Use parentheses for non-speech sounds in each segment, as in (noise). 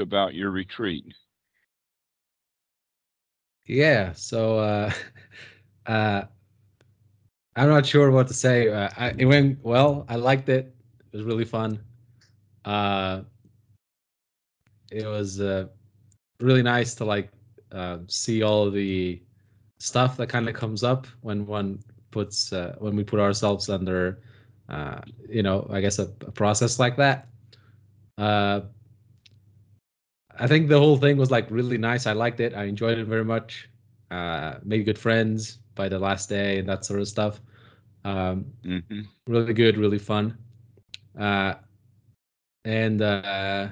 about your retreat. Yeah, so uh, (laughs) uh, I'm not sure what to say. Uh, I, it went well. I liked it. It was really fun. Uh, it was uh, really nice to like uh, see all the stuff that kind of comes up when one puts uh, when we put ourselves under, uh, you know, I guess a, a process like that. Uh, I think the whole thing was like really nice. I liked it. I enjoyed it very much. Uh, made good friends by the last day and that sort of stuff. Um, hmm really good, really fun. Uh, and uh,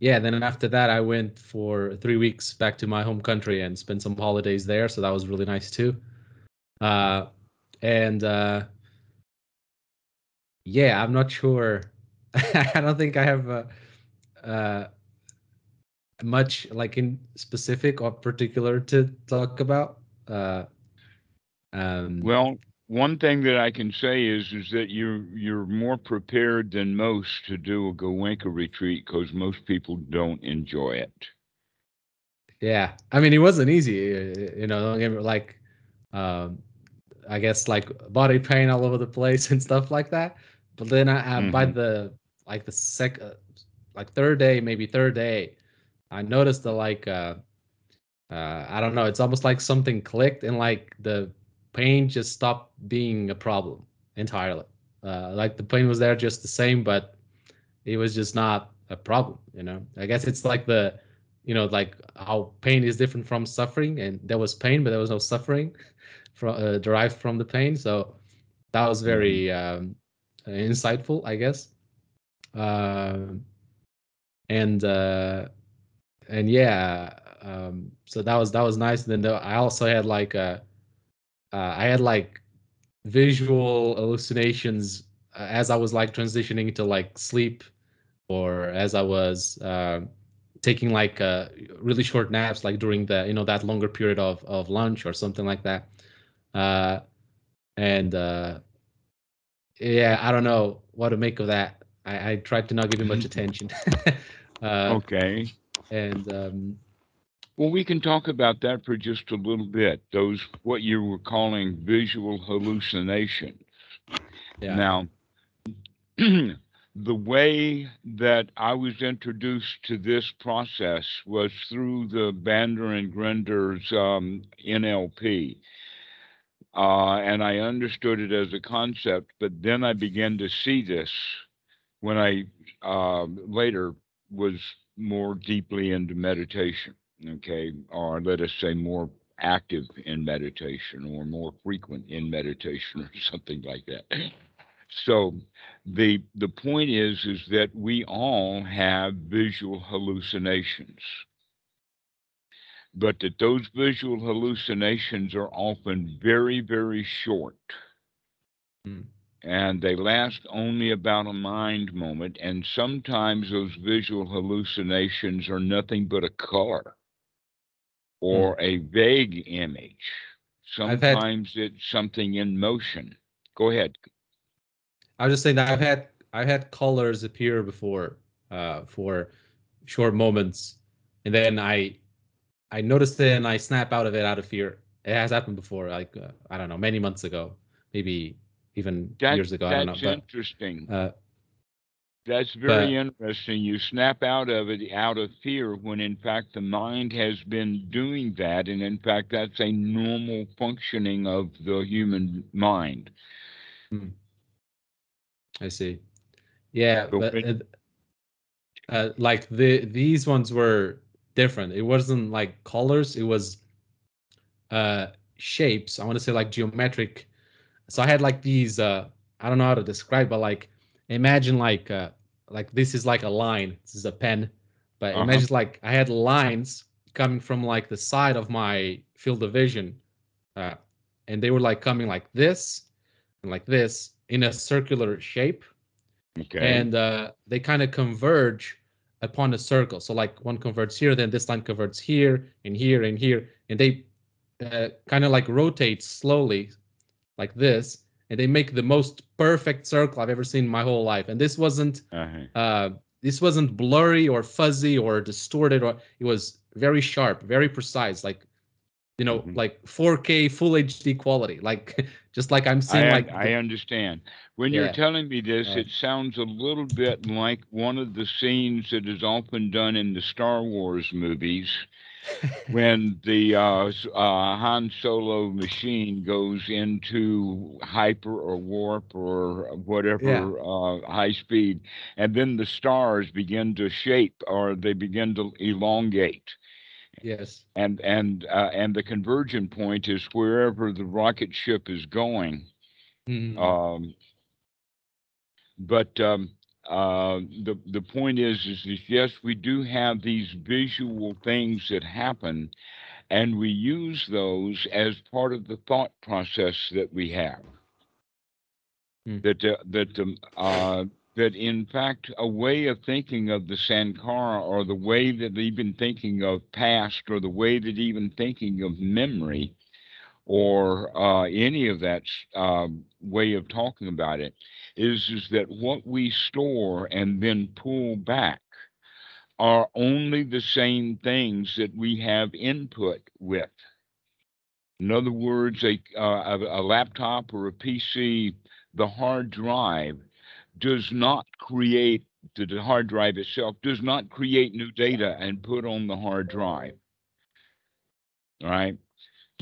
yeah, then after that, I went for three weeks back to my home country and spent some holidays there. So that was really nice too. Uh, and uh, yeah, I'm not sure. (laughs) I don't think I have uh, uh, much like in specific or particular to talk about. Uh, um, Well, one thing that I can say is is that you're you're more prepared than most to do a Goenka retreat because most people don't enjoy it. Yeah, I mean, it wasn't easy. You know, don't get me like, um, I guess like body pain all over the place (laughs) and stuff like that. But then I, I by the like the sec, uh, like third day, maybe third day, I noticed the like, uh, uh, I don't know, it's almost like something clicked and like the pain just stopped being a problem entirely. Uh, like the pain was there just the same, but it was just not a problem. You know, I guess it's like the you know like how pain is different from suffering and there was pain but there was no suffering (laughs) from uh, derived from the pain so that was very um, insightful i guess um, and uh, and yeah um, so that was that was nice. And then i also had like uh, uh, i had like visual hallucinations uh, as i was like transitioning to like sleep or as i was um taking like uh, really short naps like during the you know that longer period of of lunch or something like that. Uh and uh yeah i don't know what to make of that. I i tried to not give it much attention. (laughs) Uh Okay. And um Well, we can talk about that for just a little bit. Those what you were calling visual hallucinations. yeah Now, (clears throat) the way that I was introduced to this process was through the Bandler and Grinder's um, NLP. Uh, and I understood it as a concept, but then I began to see this when I uh, later was more deeply into meditation, okay, or let us say more active in meditation or more frequent in meditation or (laughs) something like that. So the the point is is that we all have visual hallucinations but that those visual hallucinations are often very very short Hmm. And they last only about a mind moment and sometimes those visual hallucinations are nothing but a color or a vague image. I've had- sometimes it's something in motion. Go ahead. I was just saying that I've had I've had colors appear before uh, for short moments, and then I I noticed it and I snap out of it out of fear. It has happened before, like uh, I don't know, many months ago, maybe even That- years ago. I don't know, that's but interesting uh, That's very interesting. You snap out of it out of fear when in fact the mind has been doing that. And in fact, that's a normal functioning of the human mind. I see. Yeah, So but uh, uh, like the these ones were different. It wasn't like colors. It was uh shapes. I want to say like geometric. So I had like these. uh I don't know how to describe, but like imagine like uh like this is like a line. This is a pen, but Uh-huh. imagine like I had lines coming from like the side of my field of vision, uh, and they were like coming like this and like this in a circular shape Okay. and uh, they kind of converge upon a circle. So like one converts here, then this line converts here and here and here, and they uh, kind of like rotate slowly, like this, and they make the most perfect circle I've ever seen in my whole life. And this wasn't uh-huh. uh, this wasn't blurry or fuzzy or distorted or it was very sharp very precise like you know Mhm. like 4k full hd quality like (laughs) just like i'm seeing I, like I understand. When you're telling me this, Yeah. it sounds a little bit like one of the scenes that is often done in the Star Wars movies when the uh, uh, Han Solo machine goes into hyper or warp or whatever uh, high speed, and then the stars begin to shape or they begin to elongate. yes And and uh, and the convergent point is wherever the rocket ship is going. Mhm. Um, but um, uh, the the point is, is is yes, we do have these visual things that happen, and we use those as part of the thought process that we have. Hmm. That uh, that um, uh, that in fact a way of thinking of the sankara, or the way that even thinking of past, or the way that even thinking of memory, or uh, any of that um, way of talking about it is is that what we store and then pull back are only the same things that we have input with. In other words, a, uh, a, a laptop or a PC, the hard drive does not create the, hard drive itself does not create new data and put on the hard drive. Right.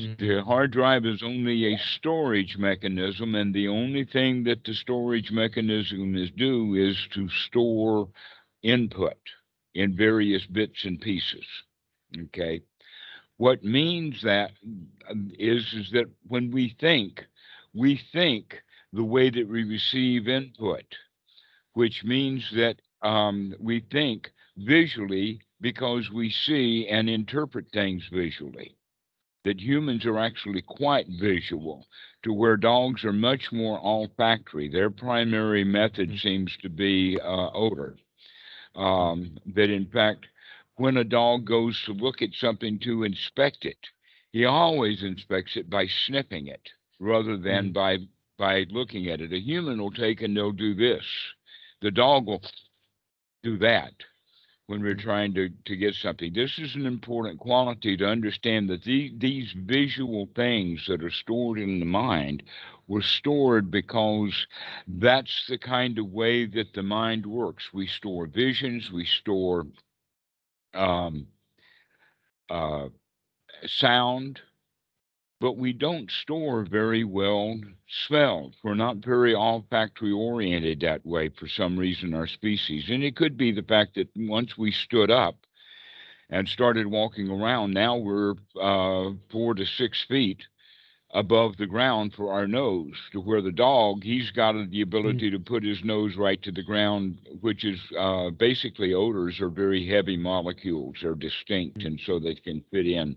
The hard drive is only a storage mechanism, and the only thing that the storage mechanism is do is to store input in various bits and pieces. Okay. What means that um, is is that when we think, we think the way that we receive input, which means that um, we think visually because we see and interpret things visually that humans are actually quite visual, to where dogs are much more olfactory. Their primary method Mhm. seems to be uh, odor. Um, that in fact, when a dog goes to look at something to inspect it, he always inspects it by sniffing it rather than Mhm. by by looking at it. A human will take and they'll do this. The dog will do that when we're Mhm. trying to, to get something. This is an important quality to understand that the, these visual things that are stored in the mind were stored because that's the kind of way that the mind works. We store visions, we store um, uh, sound, but we don't store very well smells. We're not very olfactory oriented that way for some reason, our species. And it could be the fact that once we stood up and started walking around, now we're uh, four to six feet above the ground for our nose to where the dog he's got the ability to put his nose right to the ground which is uh, basically odors are very heavy molecules they're distinct Mhm. and so they can fit in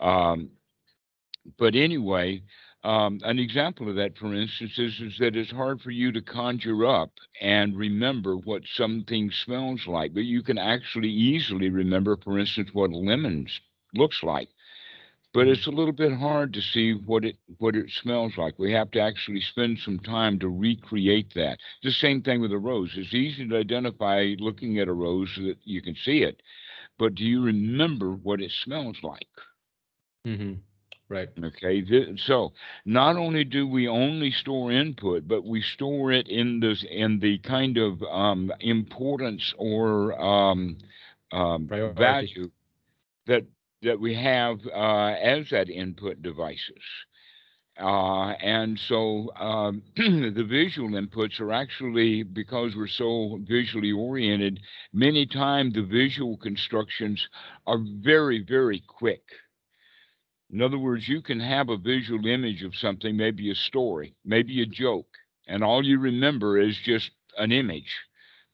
um, but anyway, um, an example of that, for instance, is, is that it's hard for you to conjure up and remember what something smells like, but you can actually easily remember, for instance, what a lemon looks like. But Mhm. it's a little bit hard to see what it what it smells like. We have to actually spend some time to recreate that. The same thing with a rose. It's easy to identify looking at a rose so that you can see it, but do you remember what it smells like? Mhm. Right Okay, so not only do we only store input, but we store it in this in the kind of um, importance or um, um, value that that we have uh, as that input devices. Uh, and so um, (clears throat) the visual inputs are actually because we're so visually oriented. Many times the visual constructions are very very quick. In other words, you can have a visual image of something, maybe a story, maybe a joke, and all you remember is just an image.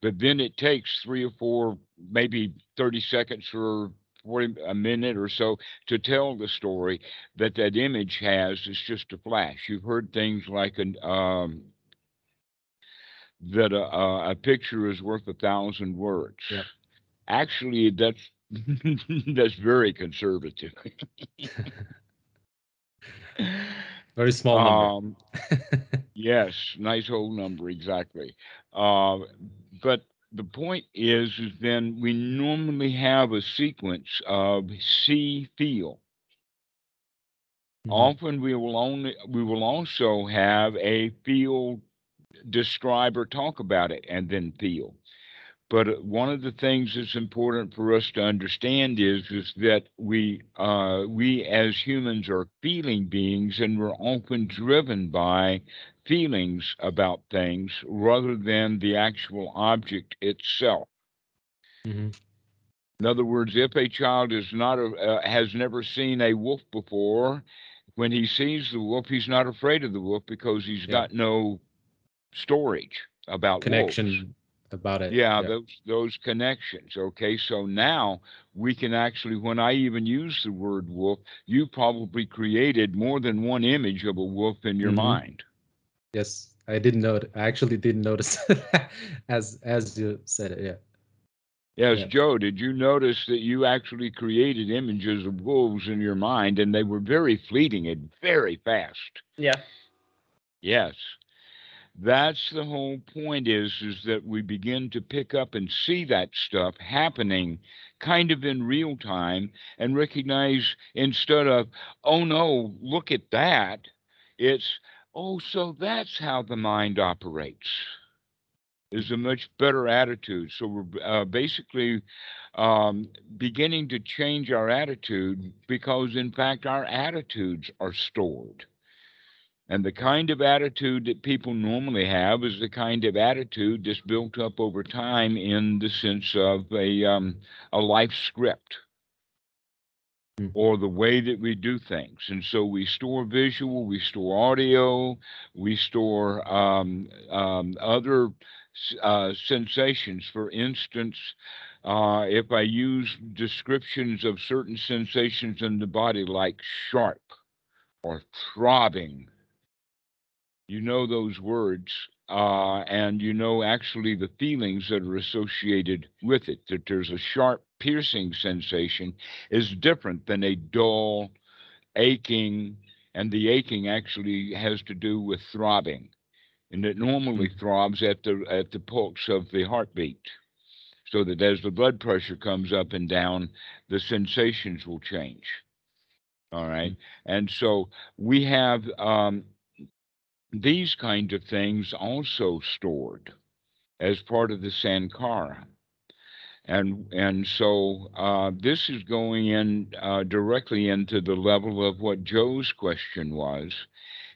But then it takes three or four, maybe 30 seconds or 40, a minute or so to tell the story that that image has. It's just a flash. You've heard things like an, um, that a, a, picture is worth a thousand words. Yep. Actually, that's (laughs) that's very conservative. (laughs) very small number Um, yes, nice whole number, exactly. Uh, but the point is, is then we normally have a sequence of see, feel. Mhm. Often we will only we will also have a feel, describe or talk about it, and then feel. But one of the things that's important for us to understand is is that we uh, we as humans are feeling beings, and we're often driven by feelings about things rather than the actual object itself. Mhm. In other words, if a child is not a, uh, has never seen a wolf before, when he sees the wolf, he's not afraid of the wolf because he's Yeah. got no storage about wolves. Connection about it. Yeah, those those connections. Okay, so now we can actually, when I even use the word wolf, you probably created more than one image of a wolf in your Mhm. mind. Yes, I didn't know. I actually didn't notice (laughs) as as you said it. Yeah. Yes, Yeah. Joe, did you notice that you actually created images of wolves in your mind and they were very fleeting and very fast? Yeah. Yes. That's the whole point is is that we begin to pick up and see that stuff happening kind of in real time and recognize instead of, oh no, look at that, it's, oh, so that's how the mind operates. Is a much better attitude. So we're uh, basically um, beginning to change our attitude because, in fact, our attitudes are stored. And the kind of attitude that people normally have is the kind of attitude that's built up over time in the sense of a um, a life script Mm. or the way that we do things. And so we store visual, we store audio, we store um, um, other uh, sensations. For instance, uh, if I use descriptions of certain sensations in the body like sharp or throbbing you know those words uh, and you know actually the feelings that are associated with it that there's a sharp piercing sensation is different than a dull aching and the aching actually has to do with throbbing and it normally throbs at the at the pulse of the heartbeat so that as the blood pressure comes up and down the sensations will change all right? And so we have um, these kind of things also stored as part of the sankara. And and so uh, this is going in uh, directly into the level of what joe's question was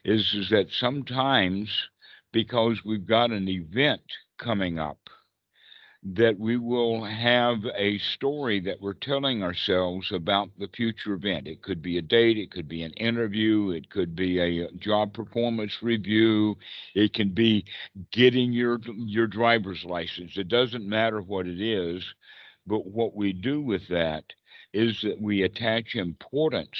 is is that sometimes because we've got an event coming up that we will have a story that we're telling ourselves about the future event. It could be a date, it could be an interview, it could be a uh, job performance review, it can be getting your your driver's license. It doesn't matter what it is, but what we do with that is that we attach importance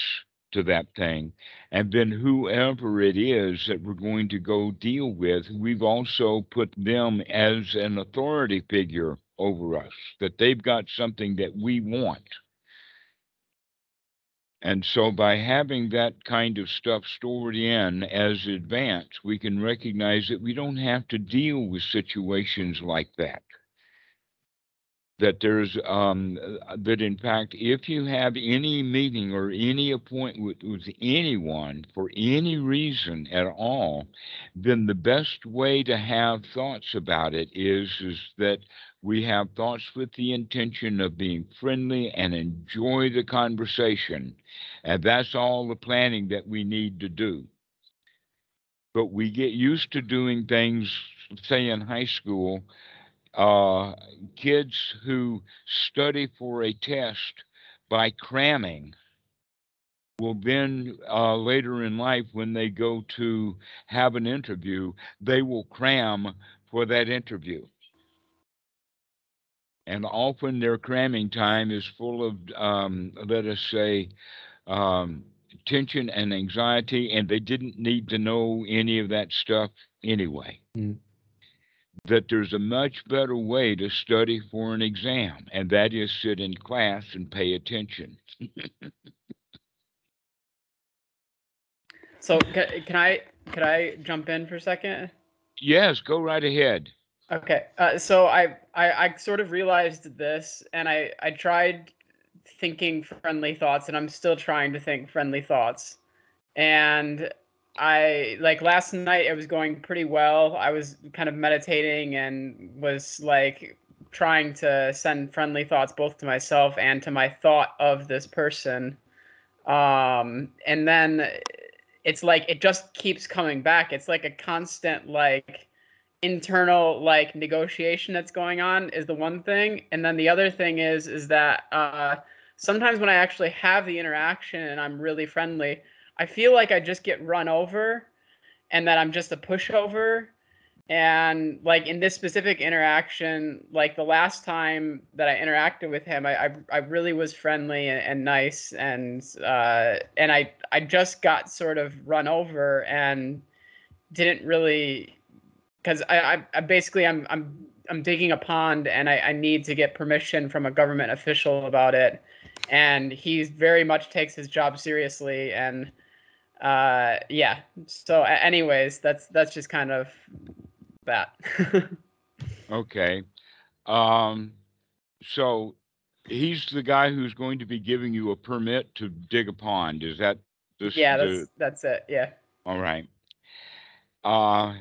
to that thing. And then whoever it is that we're going to go deal with we've also put them as an authority figure over us that they've got something that we want. And so by having that kind of stuff stored in as advance we can recognize that we don't have to deal with situations like that that there's um that in fact if you have any meeting or any appointment with, with anyone for any reason at all then the best way to have thoughts about it is is that we have thoughts with the intention of being friendly and enjoy the conversation. And that's all the planning that we need to do. But we get used to doing things say in high school uh, kids who study for a test by cramming will then uh, later in life when they go to have an interview they will cram for that interview and often their cramming time is full of um, let us say um, tension and anxiety and they didn't need to know any of that stuff anyway Mm. That there's a much better way to study for an exam, and that is sit in class and pay attention. So can, can I can I jump in for a second? Yes, go right ahead. Okay, uh, so I, I I sort of realized this, and I I tried thinking friendly thoughts, and I'm still trying to think friendly thoughts, and I like last night it was going pretty well. I was kind of meditating and was like trying to send friendly thoughts both to myself and to my thought of this person. Um, and then it's like it just keeps coming back. It's like a constant like internal like negotiation that's going on is the one thing, and then the other thing is is that uh, sometimes when I actually have the interaction and I'm really friendly, I feel like I just get run over and that I'm just a pushover. And like in this specific interaction, like the last time that I interacted with him, I I, I really was friendly and, and nice, and uh, and I I just got sort of run over and didn't really because I, I I basically I'm I'm I'm digging a pond and I, I need to get permission from a government official about it, and he very much takes his job seriously and uh yeah so anyways that's that's just kind of that (laughs) Okay. Um, so he's the guy who's going to be giving you a permit to dig a pond. Is that this? yeah the- that's that's it yeah All right. Uh,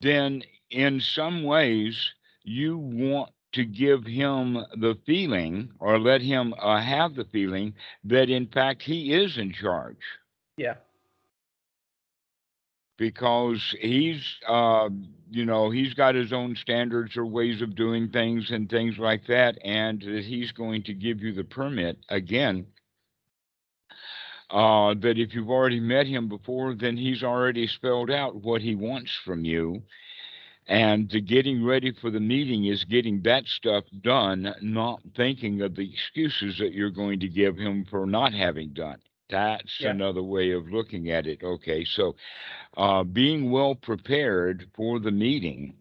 then in some ways, you want to give him the feeling or let him uh, have the feeling that in fact he is in charge yeah because he's, uh, you know, he's got his own standards or ways of doing things and things like that, and that he's going to give you the permit again. Uh, that if you've already met him before, then he's already spelled out what he wants from you. And the getting ready for the meeting is getting that stuff done, not thinking of the excuses that you're going to give him for not having done. That's Yeah. another way of looking at it. Okay, so uh, being well prepared for the meeting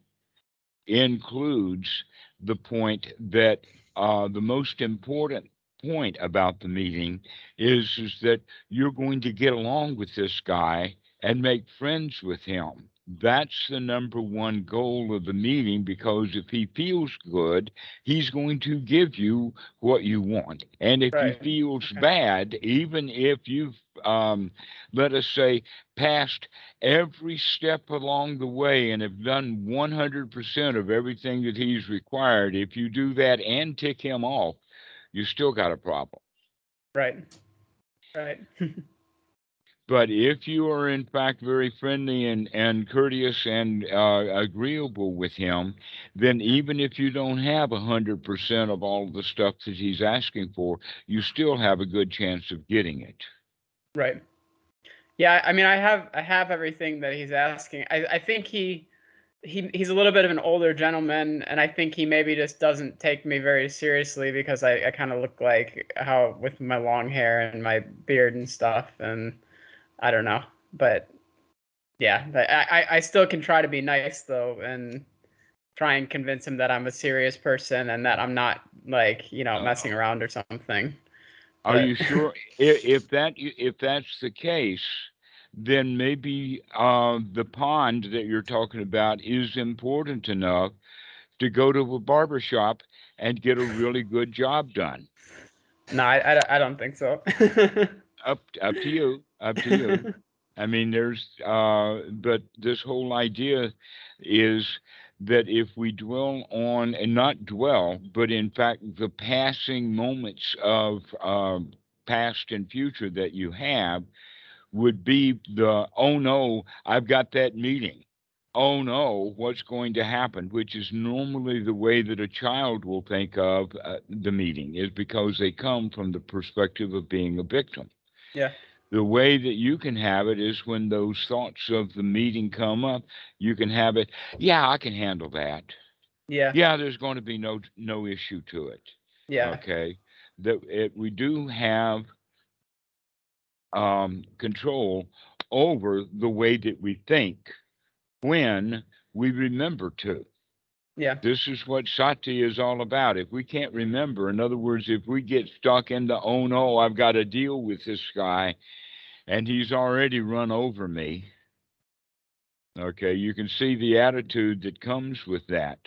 includes the point that uh, the most important point about the meeting is, is that you're going to get along with this guy and make friends with him. That's the number one goal of the meeting because if he feels good, he's going to give you what you want. And if Right. he feels Okay. bad, even if you've, um, let us say, passed every step along the way and have done 100% of everything that he's required, if you do that and tick him off, you still got a problem. right right (laughs) But if you are in fact very friendly and, and courteous and uh, agreeable with him, then even if you don't have a hundred percent of all the stuff that he's asking for, you still have a good chance of getting it. Right. Yeah, I mean, I have I have everything that he's asking. I I think he he he's a little bit of an older gentleman, and I think he maybe just doesn't take me very seriously because I I kind of look like how with my long hair and my beard and stuff, and I don't know, but yeah, but I I, I still can try to be nice though, and try and convince him that I'm a serious person and that I'm not like you know messing around or something. Are But- you sure? If, if that if that's the case, then maybe uh, the pond that you're talking about is important enough to go to a barber shop and get a really good job done. No, I I, I don't think so. (laughs) Up up to you. Up to you. I mean, there's, uh, but this whole idea is that if we dwell on, and not dwell, but in fact, the passing moments of um, past and future that you have would be the, oh no, I've got that meeting. Oh no, what's going to happen? Which is normally the way that a child will think of uh, the meeting, is because they come from the perspective of being a victim yeah. The way that you can have it is when those thoughts of the meeting come up you can have it yeah i can handle that Yeah. yeah there's going to be no no issue to it Yeah. okay that it, we do have um control over the way that we think when we remember to Yeah. this is what sati is all about. If we can't remember, in other words, if we get stuck in the oh no, I've got to deal with this guy and he's already run over me, Okay, you can see the attitude that comes with that.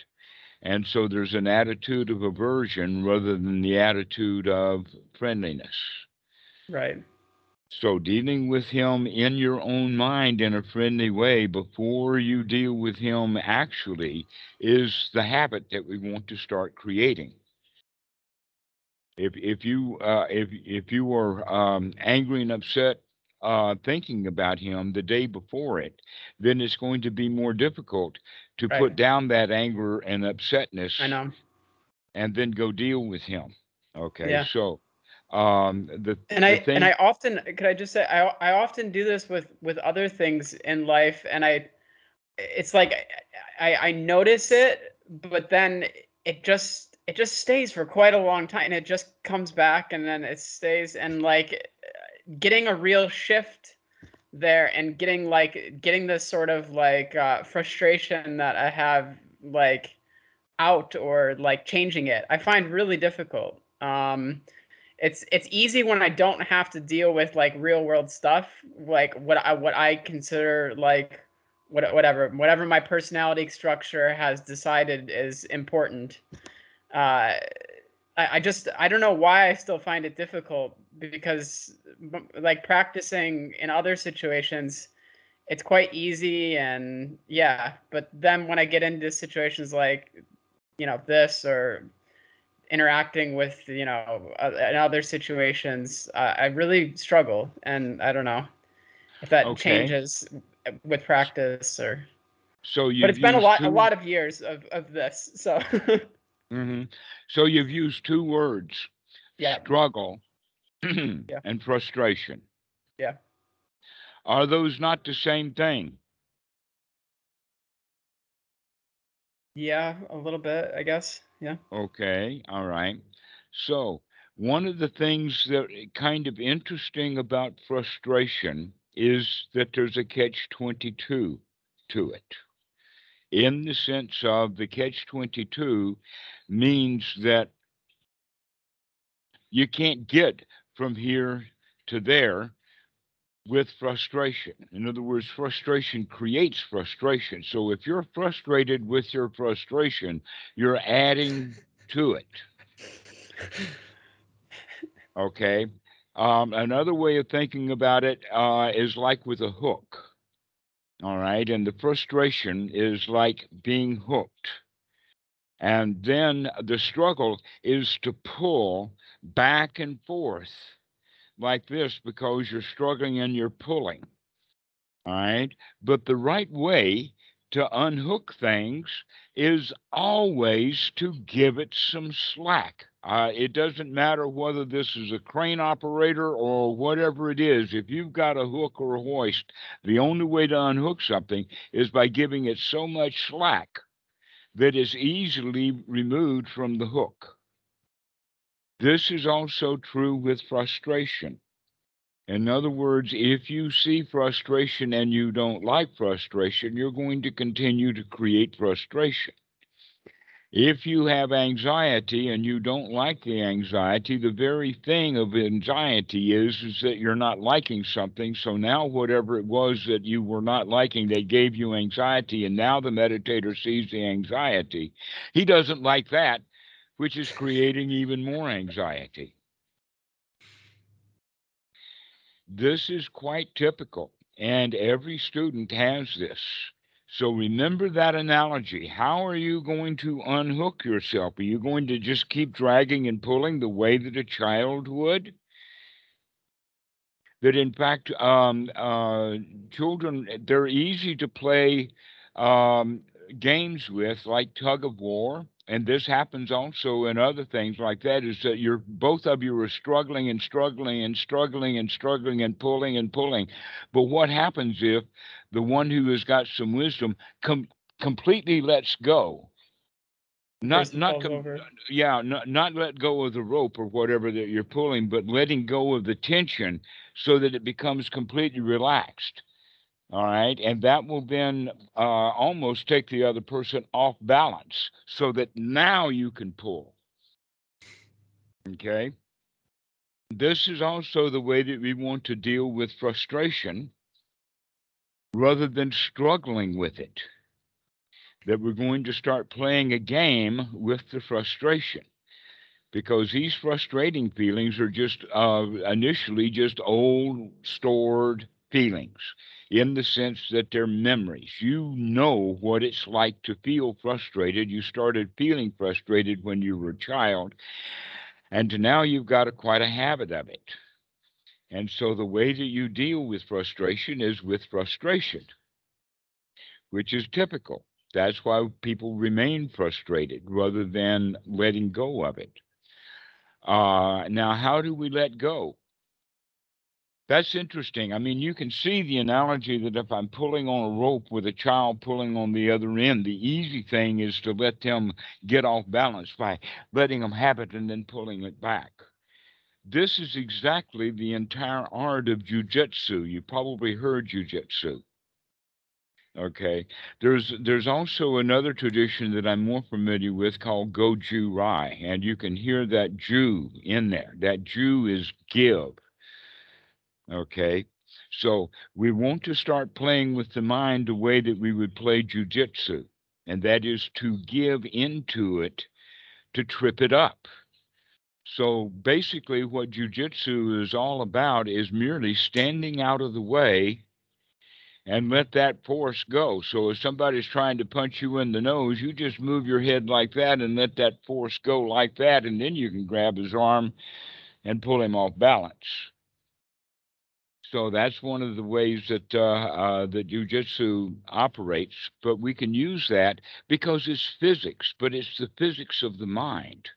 And so there's an attitude of aversion rather than the attitude of friendliness. Right. So dealing with him in your own mind in a friendly way before you deal with him actually is the habit that we want to start creating. If if you uh, if if you are um, angry and upset uh, thinking about him the day before it, then it's going to be more difficult to Right. put down that anger and upsetness I know. and then go deal with him. Okay, Yeah. so um, the and the I thing, and I often could I just say I I often do this with with other things in life, and I it's like I I notice it, but then it just it just stays for quite a long time, and it just comes back, and then it stays, and like getting a real shift there, and getting like getting this sort of like uh, frustration that I have like out or like changing it, I find really difficult. Um, it's it's easy when I don't have to deal with like real world stuff, like what I what I consider like what whatever whatever my personality structure has decided is important. Uh, I, I just I don't know why I still find it difficult because like practicing in other situations, it's quite easy and yeah, but then when I get into situations like you know this or interacting with you know uh, in other situations uh, i really struggle and i don't know if that Okay. changes with practice or so you but it's been a lot a lot of years of of this so (laughs) hmm So you've used two words: yeah struggle (clears throat) yeah. and frustration. Yeah. Are those not the same thing? yeah a little bit i guess yeah Okay, all right. So, one of the things that kind of interesting about frustration is that there's a catch 22 to it. In the sense of the catch 22 means that you can't get from here to there with frustration. In other words, frustration creates frustration. So if you're frustrated with your frustration, you're adding to it. Okay. Um, another way of thinking about it uh, is like with a hook. All right. And the frustration is like being hooked. And then the struggle is to pull back and forth like this because you're struggling and you're pulling. All right. But the right way to unhook things is always to give it some slack. Uh, it doesn't matter whether this is a crane operator or whatever it is. If you've got a hook or a hoist, the only way to unhook something is by giving it so much slack that is easily removed from the hook. This is also true with frustration. In other words, if you see frustration and you don't like frustration, you're going to continue to create frustration. If you have anxiety and you don't like the anxiety, the very thing of anxiety is, is that you're not liking something. So now, whatever it was that you were not liking, they gave you anxiety, and now the meditator sees the anxiety. He doesn't like that, which is creating even more anxiety. This is quite typical, and every student has this. So remember that analogy. How are you going to unhook yourself? Are you going to just keep dragging and pulling the way that a child would? That in fact, um, uh, children, they're easy to play um, games with, like tug of war. And this happens also in other things like that is that you're both of you are struggling and struggling and struggling and struggling and pulling and pulling. But what happens if the one who has got some wisdom com- completely lets go? Not not com- yeah, not not let go of the rope or whatever that you're pulling, but letting go of the tension so that it becomes completely relaxed. All right. And that will then uh, almost take the other person off balance so that now you can pull. Okay. This is also the way that we want to deal with frustration rather than struggling with it. That we're going to start playing a game with the frustration because these frustrating feelings are just uh, initially just old stored feelings in the sense that they're memories. You know what it's like to feel frustrated. You started feeling frustrated when you were a child, and now you've got a, quite a habit of it. And so the way that you deal with frustration is with frustration, which is typical. That's why people remain frustrated rather than letting go of it. Uh, now, how do we let go? That's interesting. I mean, you can see the analogy that if I'm pulling on a rope with a child pulling on the other end, the easy thing is to let them get off balance by letting them have it and then pulling it back. This is exactly the entire art of jujitsu. You probably heard jujitsu. Okay. There's there's also another tradition that I'm more familiar with called Goju Ryu, and you can hear that Ju in there. That Ju is give. Okay. So we want to start playing with the mind the way that we would play jujitsu, and that is to give into it to trip it up. So basically, what jujitsu is all about is merely standing out of the way and let that force go. So if somebody's trying to punch you in the nose, you just move your head like that and let that force go like that, and then you can grab his arm and pull him off balance. So that's one of the ways that uh, uh, that jujitsu operates. But we can use that because it's physics, but it's the physics of the mind.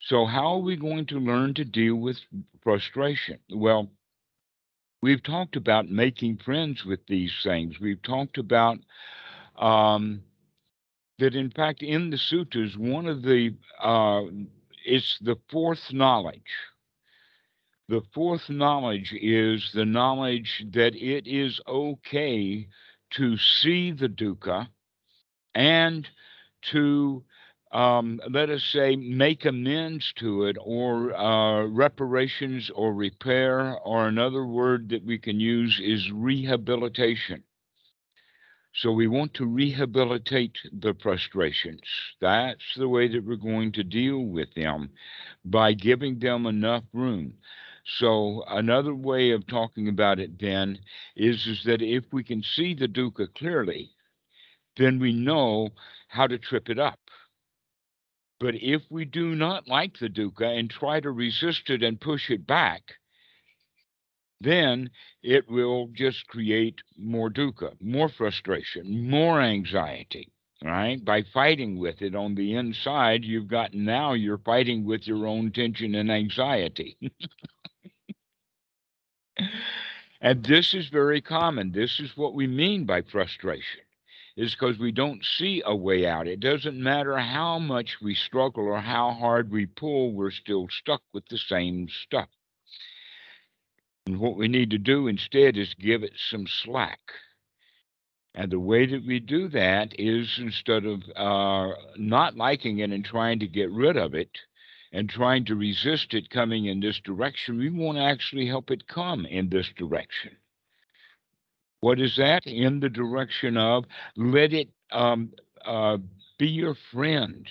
So how are we going to learn to deal with frustration? Well, we've talked about making friends with these things. We've talked about um, that, in fact, in the sutras, one of the uh, it's the fourth knowledge the fourth knowledge is the knowledge that it is okay to see the dukkha and to, um, let us say, make amends to it or uh, reparations or repair, or another word that we can use is rehabilitation. So we want to rehabilitate the frustrations. That's the way that we're going to deal with them by giving them enough room. So another way of talking about it then is, is that if we can see the dukkha clearly, then we know how to trip it up. But if we do not like the dukkha and try to resist it and push it back, then it will just create more dukkha, more frustration, more anxiety right? By fighting with it on the inside, you've got now you're fighting with your own tension and anxiety. (laughs) and this is very common. This is what we mean by frustration. Is because we don't see a way out. It doesn't matter how much we struggle or how hard we pull, we're still stuck with the same stuff. And what we need to do instead is give it some slack and the way that we do that is instead of uh, not liking it and trying to get rid of it and trying to resist it coming in this direction, we want to actually help it come in this direction. What is that? In the direction of let it um, uh, be your friend,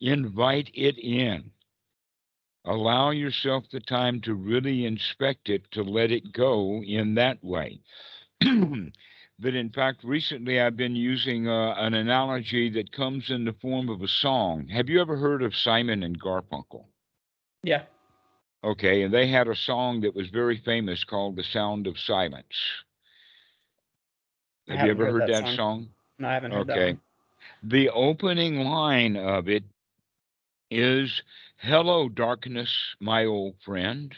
invite it in. Allow yourself the time to really inspect it, to let it go in that way. (clears throat) that in fact recently I've been using uh, an analogy that comes in the form of a song. Have you ever heard of Simon and Garfunkel? Yeah. Okay, and they had a song that was very famous called "The Sound of Silence." Have you ever heard, heard that, that song? song? No, I haven't heard that. okay. The opening line of it is Hello, darkness, my old friend.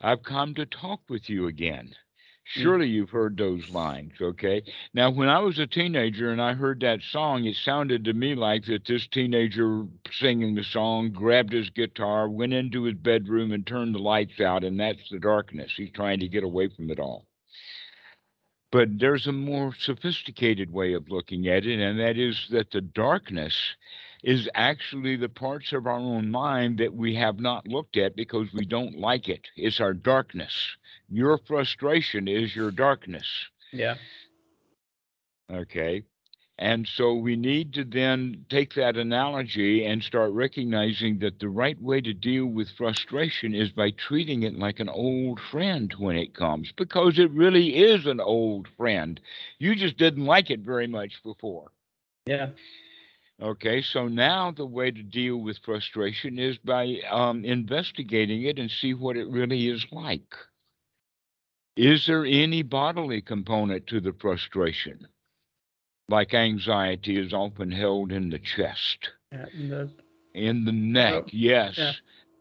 I've come to talk with you again. Mm. Surely you've heard those lines, okay? Now, when I was a teenager and I heard that song, it sounded to me like that this teenager singing the song grabbed his guitar, went into his bedroom, and turned the lights out, and that's the darkness. He's trying to get away from it all. But there's a more sophisticated way of looking at it, and that is that the darkness is actually the parts of our own mind that we have not looked at because we don't like it. It's our darkness. Your frustration is your darkness. Yeah. Okay. And so we need to then take that analogy and start recognizing that the right way to deal with frustration is by treating it like an old friend when it comes, because it really is an old friend. You just didn't like it very much before. Yeah. Okay, so now the way to deal with frustration is by um, investigating it and see what it really is like. Is there any bodily component to the frustration? Like anxiety is often held in the chest, yeah the, in the neck, Oh, yes. yeah.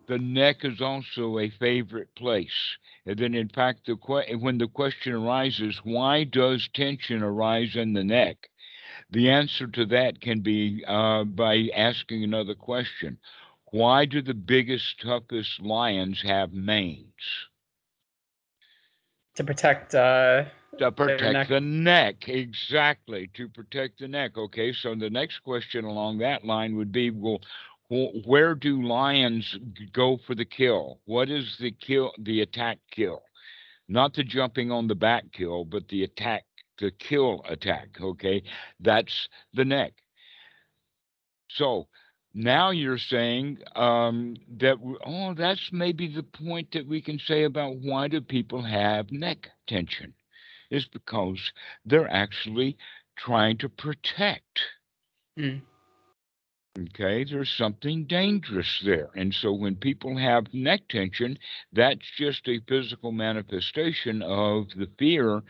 The neck is also a favorite place. And then, in fact, the que- when the question arises, why does tension arise in the neck? The answer to that can be uh, by asking another question. Why do the biggest, toughest lions have manes? to protect uh To protect neck. the neck, exactly, to protect the neck. Okay, so the next question along that line would be well, wh- where do lions go for the kill? What is the kill, the attack kill? Not the jumping on the back kill, but the attack, the kill attack. Okay, that's the neck. So now you're saying um, that, oh, that's maybe the point that we can say about why do people have neck tension? Is because they're actually trying to protect. Hmm. Okay, there's something dangerous there. And so when people have neck tension, that's just a physical manifestation of the fear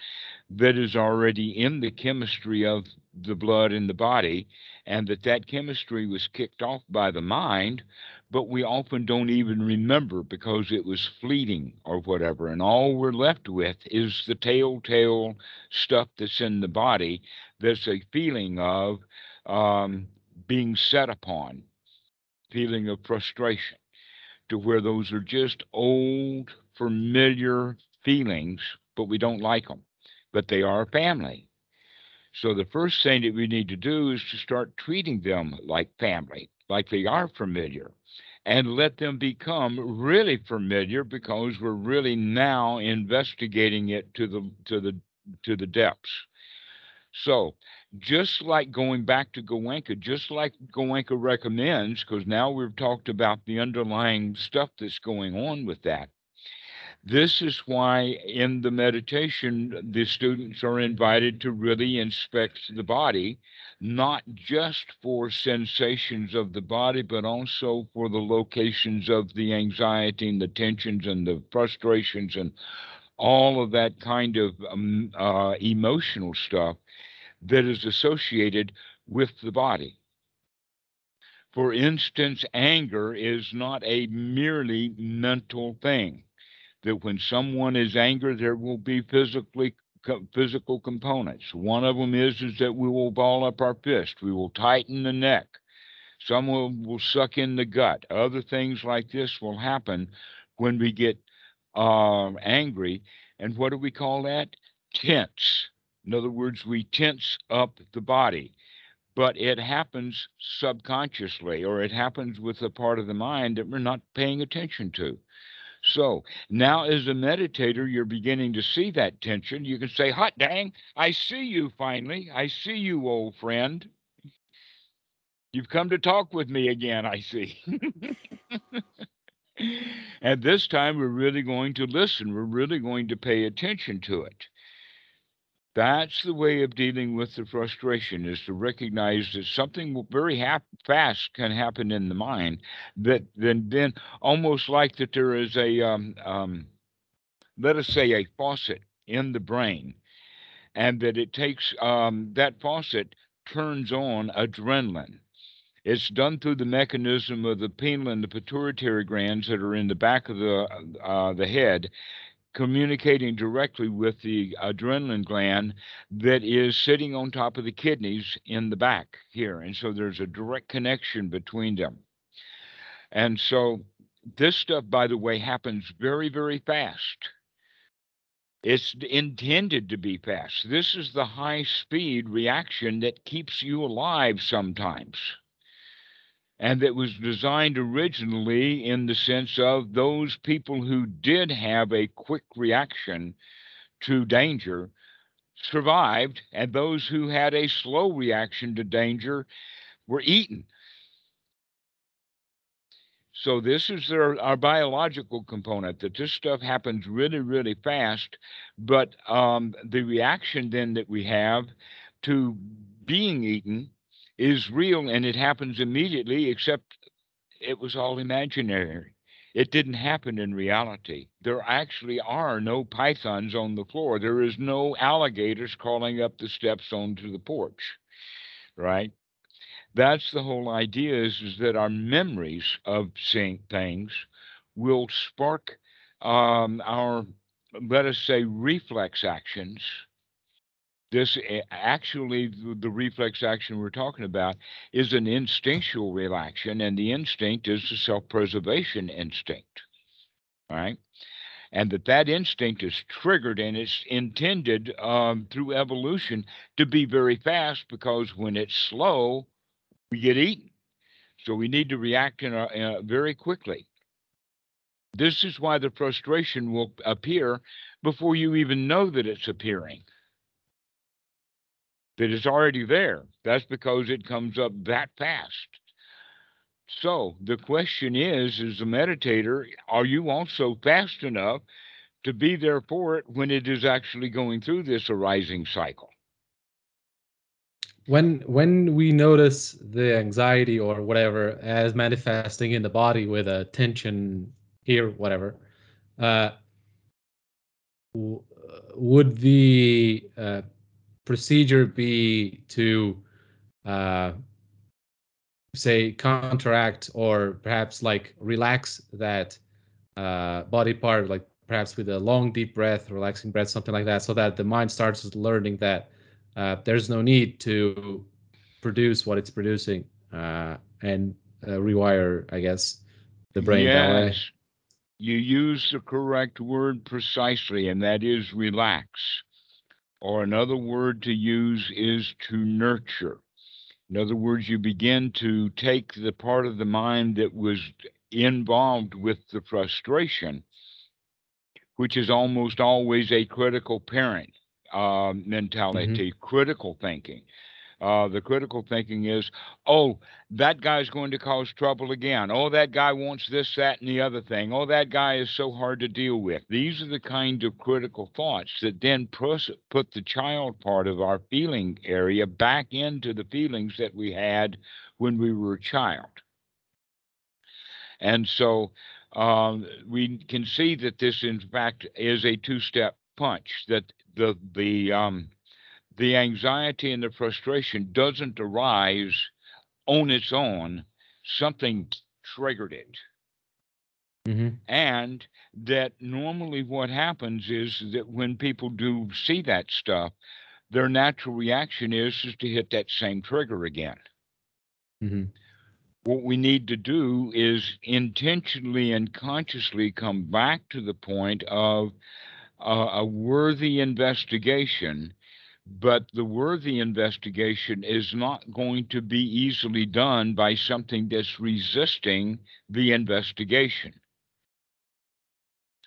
that is already in the chemistry of the blood in the body, and that that chemistry was kicked off by the mind, but we often don't even remember because it was fleeting or whatever. And all we're left with is the telltale stuff that's in the body that's a feeling of um, being set upon, feeling of frustration, to where those are just old, familiar feelings, but we don't like them, but they are family. So the first thing that we need to do is to start treating them like family, like they are familiar, and let them become really familiar because we're really now investigating it to the to the to the depths. So just like going back to Goenka, just like Goenka recommends, because now we've talked about the underlying stuff that's going on with that. This is why in the meditation, the students are invited to really inspect the body, not just for sensations of the body, but also for the locations of the anxiety and the tensions and the frustrations and all of that kind of um, uh, emotional stuff that is associated with the body. For instance, anger is not a merely mental thing. That when someone is angry, there will be physically physical components. One of them is is that we will ball up our fist, we will tighten the neck. someone will, suck in the gut. Other things like this will happen when we get um, angry. And what do we call that? Tense. In other words, we tense up the body, but it happens subconsciously or it happens with a part of the mind that we're not paying attention to. So now, as a meditator, you're beginning to see that tension. You can say, Hot dang, I see you finally. I see you, old friend. You've come to talk with me again, I see. (laughs) and this time, we're really going to listen. We're really going to pay attention to it. That's the way of dealing with the frustration is to recognize that something very hap- fast can happen in the mind that then then almost like that there is a um, um, let us say a faucet in the brain and that it takes um, that faucet turns on adrenaline. It's done through the mechanism of the pineal and the pituitary glands that are in the back of the uh, the head communicating directly with the adrenaline gland that is sitting on top of the kidneys in the back here. And so there's a direct connection between them. And so this stuff, by the way, happens very, very fast. It's intended to be fast. This is the high speed reaction that keeps you alive sometimes. And that was designed originally in the sense of those people who did have a quick reaction to danger survived, and those who had a slow reaction to danger were eaten. So this is our biological component that this stuff happens really, really fast. But um, the reaction then that we have to being eaten is real and it happens immediately, except it was all imaginary. It didn't happen in reality. There actually are no pythons on the floor. There is no alligators crawling up the steps onto the porch, right? That's the whole idea is, is that our memories of seeing things will spark um, our, let us say, reflex actions this eh, actually the, reflex action we're talking about is an instinctual reaction and the instinct is the self-preservation instinct right? And that that instinct is triggered and it's intended um, through evolution to be very fast because when it's slow we get eaten. So we need to react in a very quickly. This is why the frustration will appear before you even know that it's appearing that is already there. That's because it comes up that fast. So the question is, as a meditator, are you also fast enough to be there for it when it is actually going through this arising cycle? When when we notice the anxiety or whatever as manifesting in the body with a tension here, whatever, uh, would the uh, procedure be to uh, say counteract or perhaps like relax that uh, body part, like perhaps with a long deep breath, relaxing breath, something like that, so that the mind starts learning that uh, there's no need to produce what it's producing uh, and uh, rewire, I guess, the brain yes. You use the correct word precisely, and that is relax or another word to use is to nurture. In other words, you begin to take the part of the mind that was involved with the frustration, which is almost always a critical parent uh, mentality, mm-hmm. critical thinking. Uh, the critical thinking is, oh, that guy's going to cause trouble again. Oh, that guy wants this, that, and the other thing. Oh, that guy is so hard to deal with. These are the kind of critical thoughts that then put the child part of our feeling area back into the feelings that we had when we were a child. And so um, we can see that this, in fact, is a two-step punch. That the the um, the anxiety and the frustration doesn't arise on its own, something triggered it. Mm-hmm. And that normally what happens is that when people do see that stuff, their natural reaction is, is to hit that same trigger again. Mm-hmm. What we need to do is intentionally and consciously come back to the point of uh, a worthy investigation but the worthy investigation is not going to be easily done by something that's resisting the investigation.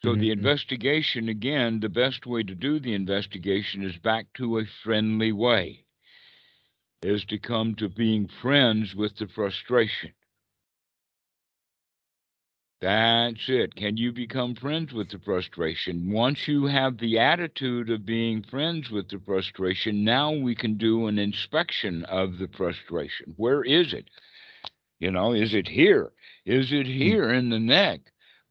So mm-hmm. the investigation, again, the best way to do the investigation is back to a friendly way, is to come to being friends with the frustration. That's it. Can you become friends with the frustration? Once you have the attitude of being friends with the frustration, now we can do an inspection of the frustration. Where is it? You know, is it here? Is it hmm. here in the neck?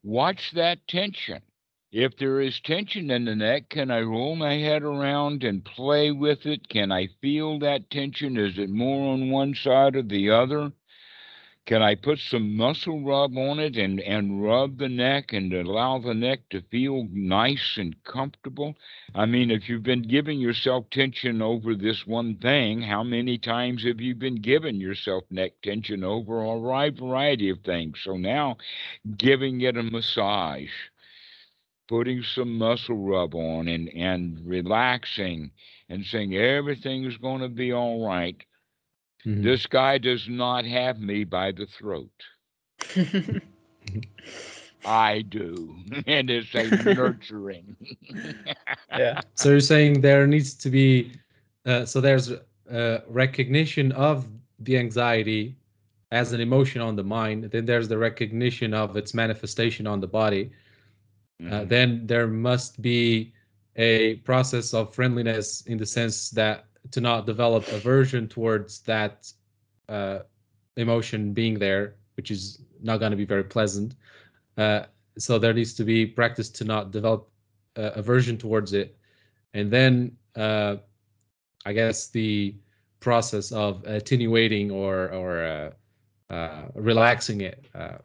Watch that tension. If there is tension in the neck, can I roll my head around and play with it? Can I feel that tension? Is it more on one side or the other? Can I put some muscle rub on it and, and rub the neck and allow the neck to feel nice and comfortable? I mean, if you've been giving yourself tension over this one thing, how many times have you been giving yourself neck tension over a wide variety of things? So now giving it a massage, putting some muscle rub on and, and relaxing and saying everything is going to be all right Mhm. This guy does not have me by the throat. I do. (laughs) And it's a nurturing. (laughs) yeah. So you're saying there needs to be, uh, so there's uh, recognition of the anxiety as an emotion on the mind. Then there's the recognition of its manifestation on the body. Uh, Mhm. then there must be a process of friendliness in the sense that to not develop aversion towards that uh, emotion being there, which is not going to be very pleasant. Uh, so there needs to be practice to not develop uh, aversion towards it, and then uh, I guess the process of attenuating or or uh, uh, relaxing it uh,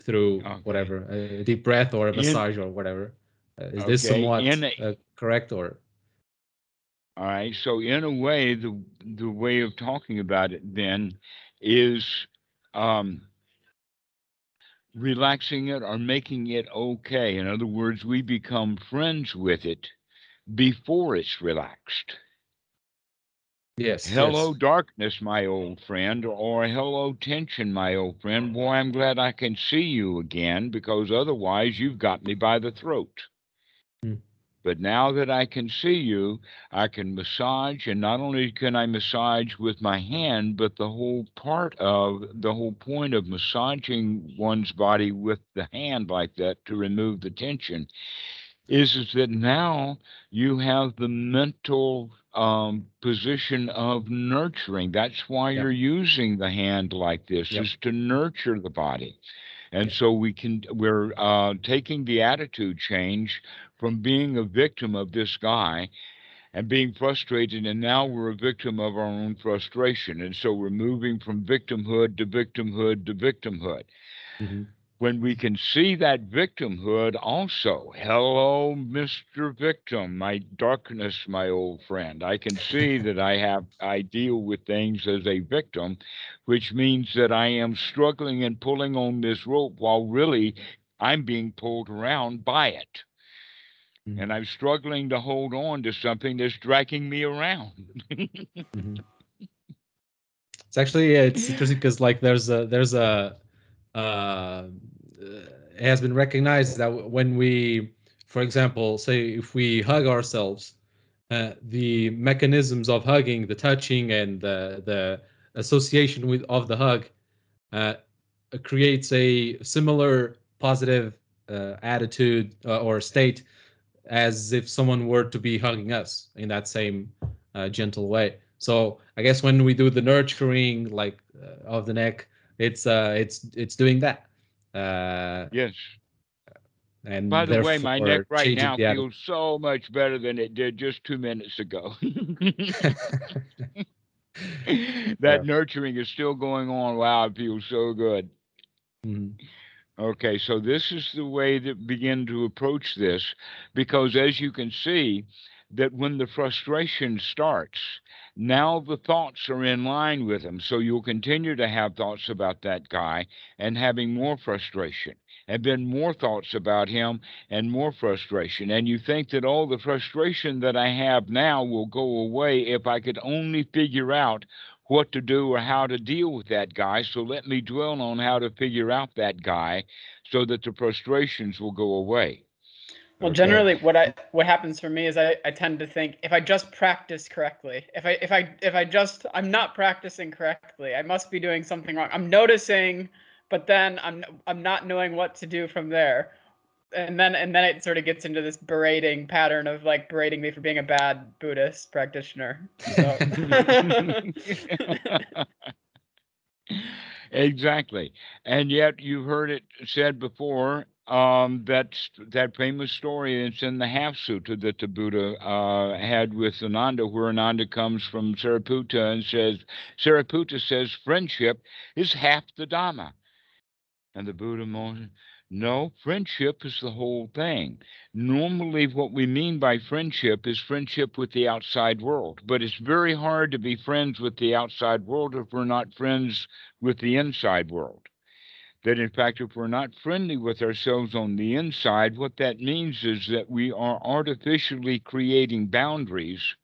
through Okay. whatever a deep breath or a In- massage or whatever. Uh, is this somewhat a- uh, correct or? All right. So in a way, the the way of talking about it then is um, relaxing it or making it okay. In other words, we become friends with it before it's relaxed. Yes. Hello, yes. darkness, my old friend, or hello, tension, my old friend. Boy, I'm glad I can see you again because otherwise you've got me by the throat. Hmm. But now that I can see you, I can massage, and not only can I massage with my hand, but the whole part of the whole point of massaging one's body with the hand like that to remove the tension is, is that now you have the mental um, position of nurturing. That's why Yep. you're using the hand like this, Yep. is to nurture the body. And so we can we're uh, taking the attitude change from being a victim of this guy and being frustrated, and now we're a victim of our own frustration. And so we're moving from victimhood to victimhood to victimhood Mhm. when we can see that victimhood also. Hello, Mr. Victim, my darkness, my old friend. I can see (laughs) that I have I deal with things as a victim, which means that I am struggling and pulling on this rope while really I'm being pulled around by it. Mhm. And I'm struggling to hold on to something that's dragging me around. Mhm. (laughs) It's actually it's interesting because like there's a there's a uh, it has been recognized that when we, for example, say if we hug ourselves, uh, the mechanisms of hugging, the touching, and the the association with of the hug, uh, creates a similar positive uh, attitude uh, or state as if someone were to be hugging us in that same uh, gentle way. So I guess when we do the nurturing like uh, of the neck, it's uh it's it's doing that. Uh, yes. and By the way, my neck right now feels so much better than it did just two minutes ago. (laughs) (laughs) that Yeah. nurturing is still going on. Wow, it feels so good. Mhm. Okay, so this is the way that begin to approach this because as you can see that when the frustration starts, now the thoughts are in line with them. So you'll continue to have thoughts about that guy and having more frustration and then more thoughts about him and more frustration. And you think that all the frustration that I have now will go away if I could only figure out what to do or how to deal with that guy. So let me dwell on how to figure out that guy so that the frustrations will go away. Well, Okay. generally, what I what happens for me is I, I tend to think if I just practice correctly, if I if I if I just I'm not practicing correctly, I must be doing something wrong. I'm noticing, but then I'm I'm not knowing what to do from there, and then and then it sort of gets into this berating pattern of like berating me for being a bad Buddhist practitioner. So. (laughs) exactly. And yet you've heard it said before um, that that famous story that's in the Half Sutta that the Buddha uh, had with Ananda, where Ananda comes from Sariputta and says, Sariputta says, friendship is half the Dhamma. And the Buddha moans, no, friendship is the whole thing. Normally, what we mean by friendship is friendship with the outside world, but it's very hard to be friends with the outside world if we're not friends with the inside world. That, in fact, if we're not friendly with ourselves on the inside, what that means is that we are artificially creating boundaries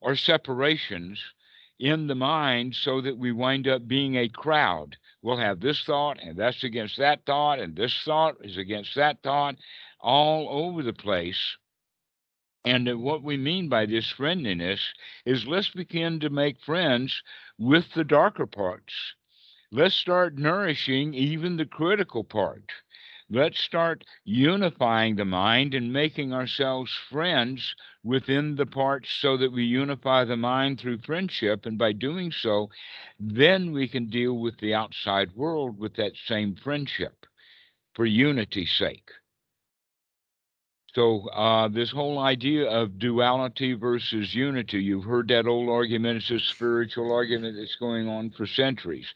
or separations in the mind so that we wind up being a crowd. We'll have this thought, and that's against that thought, and this thought is against that thought, all over the place. And what we mean by this friendliness is let's begin to make friends with the darker parts. Let's start nourishing even the critical part. Let's start unifying the mind and making ourselves friends within the parts so that we unify the mind through friendship. And by doing so, then we can deal with the outside world with that same friendship for unity's sake. So, uh, this whole idea of duality versus unity, you've heard that old argument. It's a spiritual argument that's going on for centuries.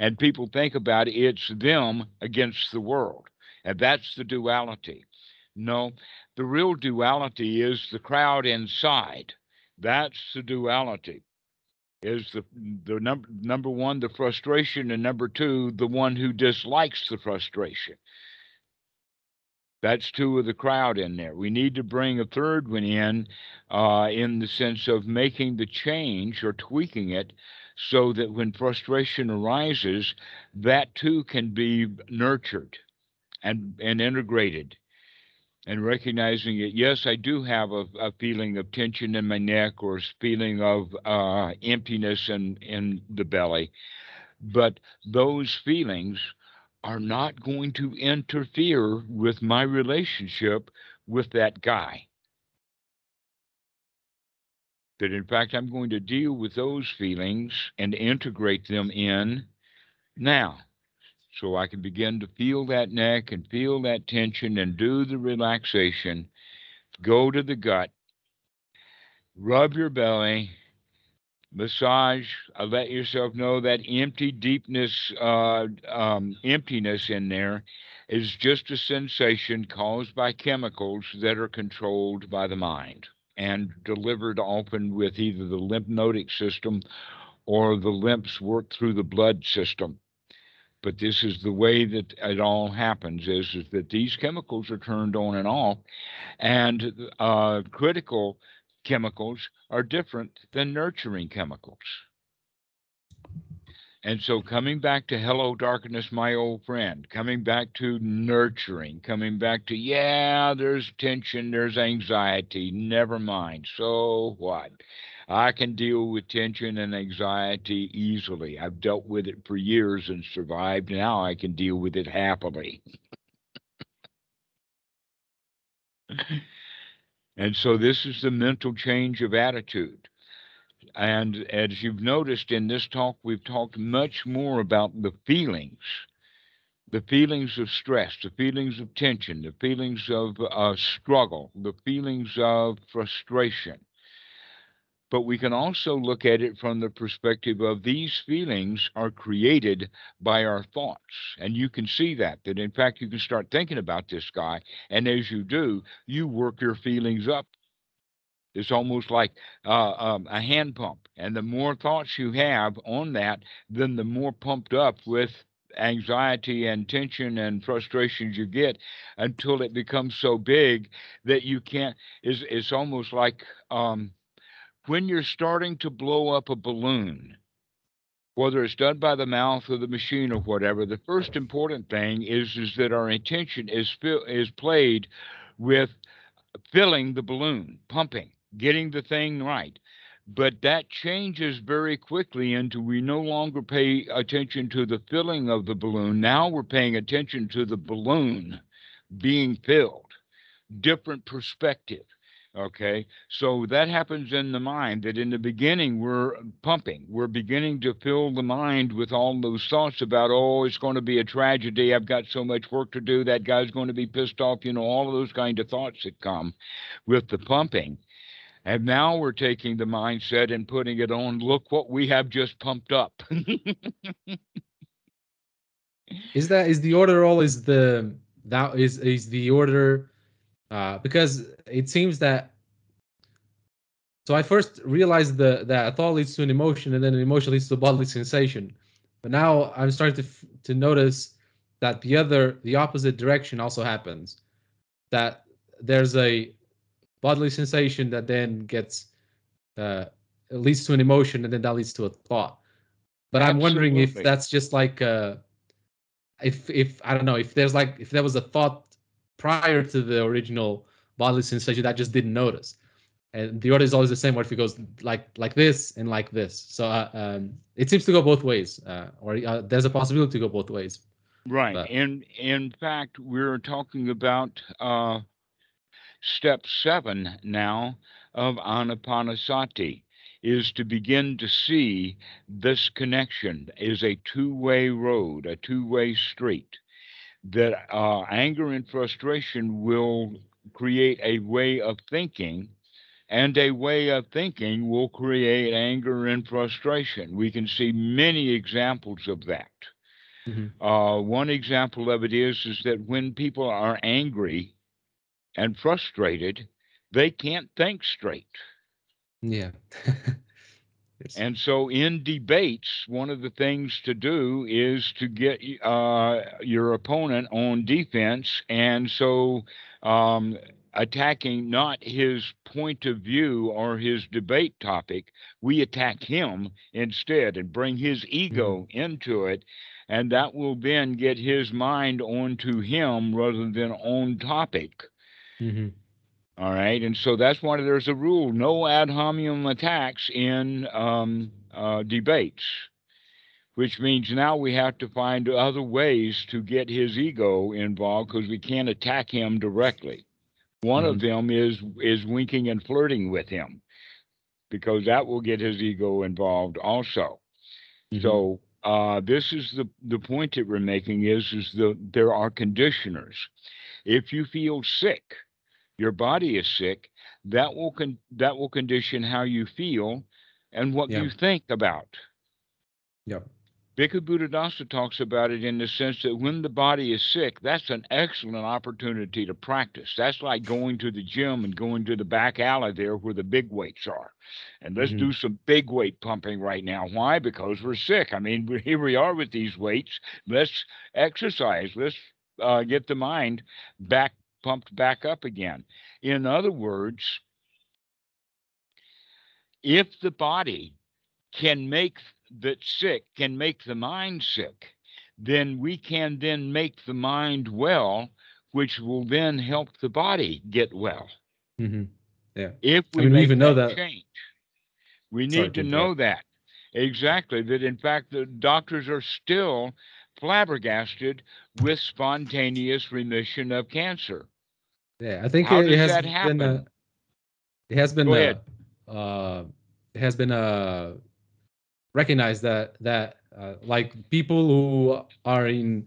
And people think about it, it's them against the world. And that's the duality. No, the real duality is the crowd inside. That's the duality. Is the the number number one the frustration and number two the one who dislikes the frustration. That's two of the crowd in there. We need to bring a third one in, uh, in the sense of making the change or tweaking it so that when frustration arises, that too can be nurtured and, and integrated and recognizing it. Yes, I do have a, a feeling of tension in my neck or a feeling of uh, emptiness in, in the belly, but those feelings are not going to interfere with my relationship with that guy. That in fact, I'm going to deal with those feelings and integrate them in now so I can begin to feel that neck and feel that tension and do the relaxation. Go to the gut, rub your belly, massage. Uh, let yourself know that empty deepness, uh, um, emptiness in there is just a sensation caused by chemicals that are controlled by the mind and delivered often with either the lymphatic system or the lymphs work through the blood system but this is the way that it all happens is, is that these chemicals are turned on and off and uh, critical chemicals are different than nurturing chemicals. And so coming back to hello darkness my old friend coming back to nurturing coming back to yeah there's tension there's anxiety never mind so what I can deal with tension and anxiety easily. I've dealt with it for years and survived. Now I can deal with it happily. and so this is the mental change of attitude. And as you've noticed in this talk, we've talked much more about the feelings the feelings of stress, the feelings of tension, the feelings of uh, struggle, the feelings of frustration but we can also look at it from the perspective of these feelings are created by our thoughts. And you can see that, that in fact, you can start thinking about this guy. And as you do, you work your feelings up. It's almost like uh, um, a hand pump. And the more thoughts you have on that, then the more pumped up with anxiety and tension and frustrations you get until it becomes so big that you can't it's, it's almost like um, when you're starting to blow up a balloon, whether it's done by the mouth or the machine or whatever, the first important thing is is that our intention is is played with filling the balloon, pumping, getting the thing right. But that changes very quickly into we no longer pay attention to the filling of the balloon. Now we're paying attention to the balloon being filled. Different perspective. Okay, so that happens in the mind that in the beginning we're pumping, we're beginning to fill the mind with all those thoughts about, oh, it's going to be a tragedy. I've got so much work to do. That guy's going to be pissed off. You know, all of those kind of thoughts that come with the pumping. And now we're taking the mindset and putting it on. Look what we have just pumped up. is that is the order all is the that is is the order uh, because it seems that so I first realized the, that a thought leads to an emotion, and then an emotion leads to a bodily sensation. But now I'm starting to to notice that the other, the opposite direction also happens. That there's a bodily sensation that then gets uh, leads to an emotion and then that leads to a thought but i'm wondering if that's just like uh if if i don't know if there's like if there was a thought prior to the original bodily sensation that I just didn't notice and the order is always the same what if it goes like like this and like this so uh, um it seems to go both ways uh, or uh, there's a possibility to go both ways Right. But- In in fact, we're talking about uh, step seven now of Anapanasati is to begin to see this connection is a two-way road, a two-way street. That uh, anger and frustration will create a way of thinking, and a way of thinking will create anger and frustration. We can see many examples of that. Mhm. Uh, one example of it is is that when people are angry and frustrated, they can't think straight. yeah (laughs) Yes. And so, in debates, one of the things to do is to get uh, your opponent on defense, and so um, attacking not his point of view or his debate topic, we attack him instead and bring his ego into it, and that will then get his mind onto him rather than on topic. Mhm. All right, and so that's why there's a rule: no ad hominem attacks in um, uh, debates, which means now we have to find other ways to get his ego involved because we can't attack him directly. One of them is is winking and flirting with him, because that will get his ego involved also. Mhm. So uh, this is the the point that we're making is is the there are conditioners. If you feel sick, your body is sick. That will con- that will condition how you feel and what Yeah. you think about. Yep. Bhikkhu Buddhadasa talks about it in the sense that when the body is sick, that's an excellent opportunity to practice. That's like going to the gym and going to the back alley there where the big weights are. And let's Mhm. do some big weight pumping right now. Why? Because we're sick. I mean, here we are with these weights. Let's exercise. Let's uh, get the mind back pumped back up again. In other words, if the body can make that sick can make the mind sick, then we can then make the mind well, which will then help the body get well. Mhm. If we mean, we even know that change, we need to to know that exactly that. In fact, the doctors are still flabbergasted with spontaneous remission of cancer. Yeah, I think it, it has been uh, it has been Go uh, ahead. uh it has been uh recognized that that uh, like people who are in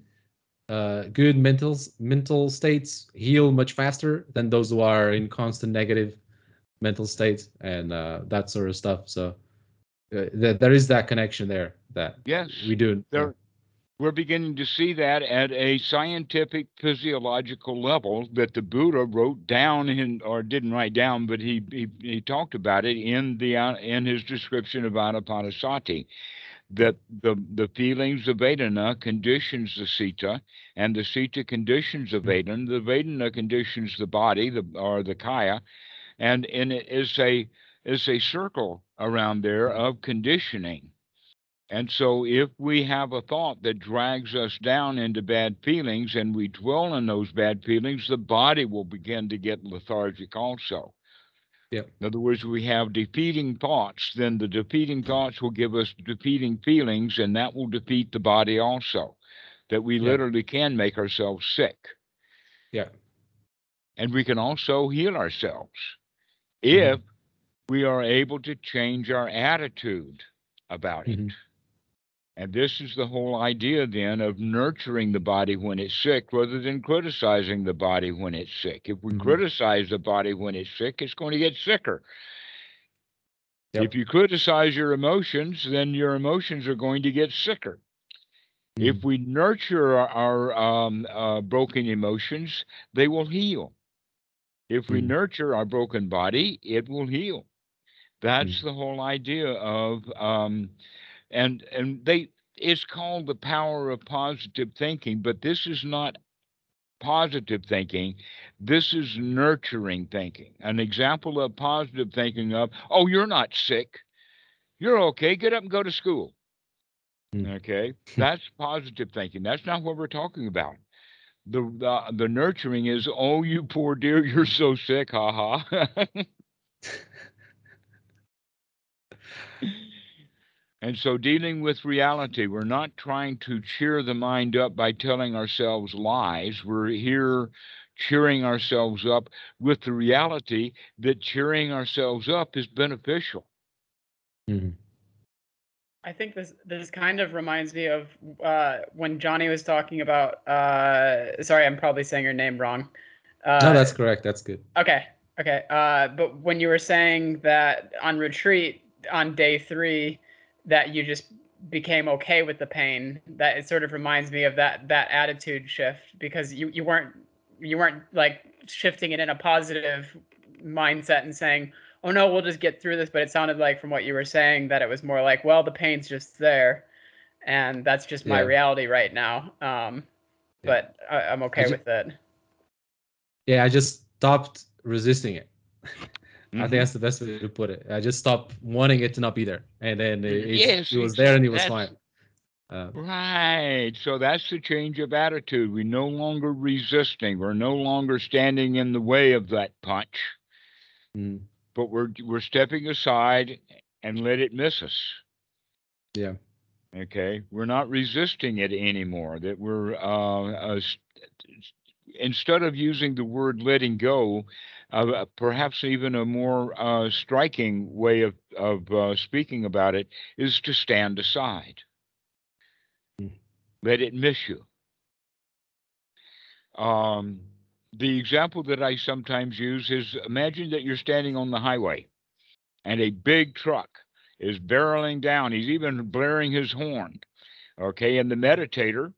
uh good mental mental states heal much faster than those who are in constant negative mental states and uh that sort of stuff so uh, th- there is that connection there that Yes, we do there we're beginning to see that at a scientific physiological level that the Buddha wrote down in or didn't write down, but he he, he talked about it in the uh, in his description of Anapanasati. That the the feelings of Vedana conditions the Citta, and the Citta conditions the Vedana. The Vedana conditions the body, the or the Kaya, and and it is a is a circle around there of conditioning. And so, if we have a thought that drags us down into bad feelings and we dwell in those bad feelings, the body will begin to get lethargic also. Yep. In other words, we have defeating thoughts, then the defeating thoughts will give us defeating feelings, and that will defeat the body also. That we Yep. literally can make ourselves sick. yeah And we can also heal ourselves Mhm. if we are able to change our attitude about it. And this is the whole idea then of nurturing the body when it's sick rather than criticizing the body when it's sick. If we Mhm. criticize the body when it's sick, it's going to get sicker. Yep. If you criticize your emotions, then your emotions are going to get sicker. If we nurture our, our um, uh, broken emotions, they will heal. If we Mm. nurture our broken body, it will heal. That's the whole idea of, um, and and they. It's called the power of positive thinking, but this is not positive thinking. This is nurturing thinking. An example of positive thinking of, oh, you're not sick. You're okay. Get up and go to school. Mm. Okay, (laughs) that's positive thinking. That's not what we're talking about. The, the the nurturing is, oh, you poor dear, you're so sick, ha ha. (laughs) (laughs) And so, dealing with reality, we're not trying to cheer the mind up by telling ourselves lies. We're here cheering ourselves up with the reality that cheering ourselves up is beneficial. Mhm. I think this this kind of reminds me of uh, when Joni was talking about. Uh, sorry, I'm probably saying your name wrong. Uh, no, that's correct. That's good. Okay. Okay. Uh, but when you were saying that on retreat on day three, that you just became okay with the pain, that it sort of reminds me of that that attitude shift because you you weren't you weren't like shifting it in a positive mindset and saying, "Oh no, we'll just get through this." But it sounded like from what you were saying that it was more like, "Well, the pain's just there, and that's just my Yeah. reality right now." Um, Yeah. But I, I'm okay ju- with it. Yeah, I just stopped resisting it. (laughs) I Mhm. think that's the best way to put it. I just stopped wanting it to not be there, and then it, it- Yes, it was there and it was fine. Uh, Right. So that's the change of attitude. We're no longer resisting. We're no longer standing in the way of that punch, mm, but we're we're stepping aside and let it miss us. yeah, Okay. We're not resisting it anymore. That we're uh, uh instead of using the word letting go, uh, perhaps even a more uh, striking way of of uh, speaking about it is to stand aside. Mm. Let it miss you. Um, the example that I sometimes use is imagine that you're standing on the highway and a big truck is barreling down. He's even blaring his horn. Okay. And the meditator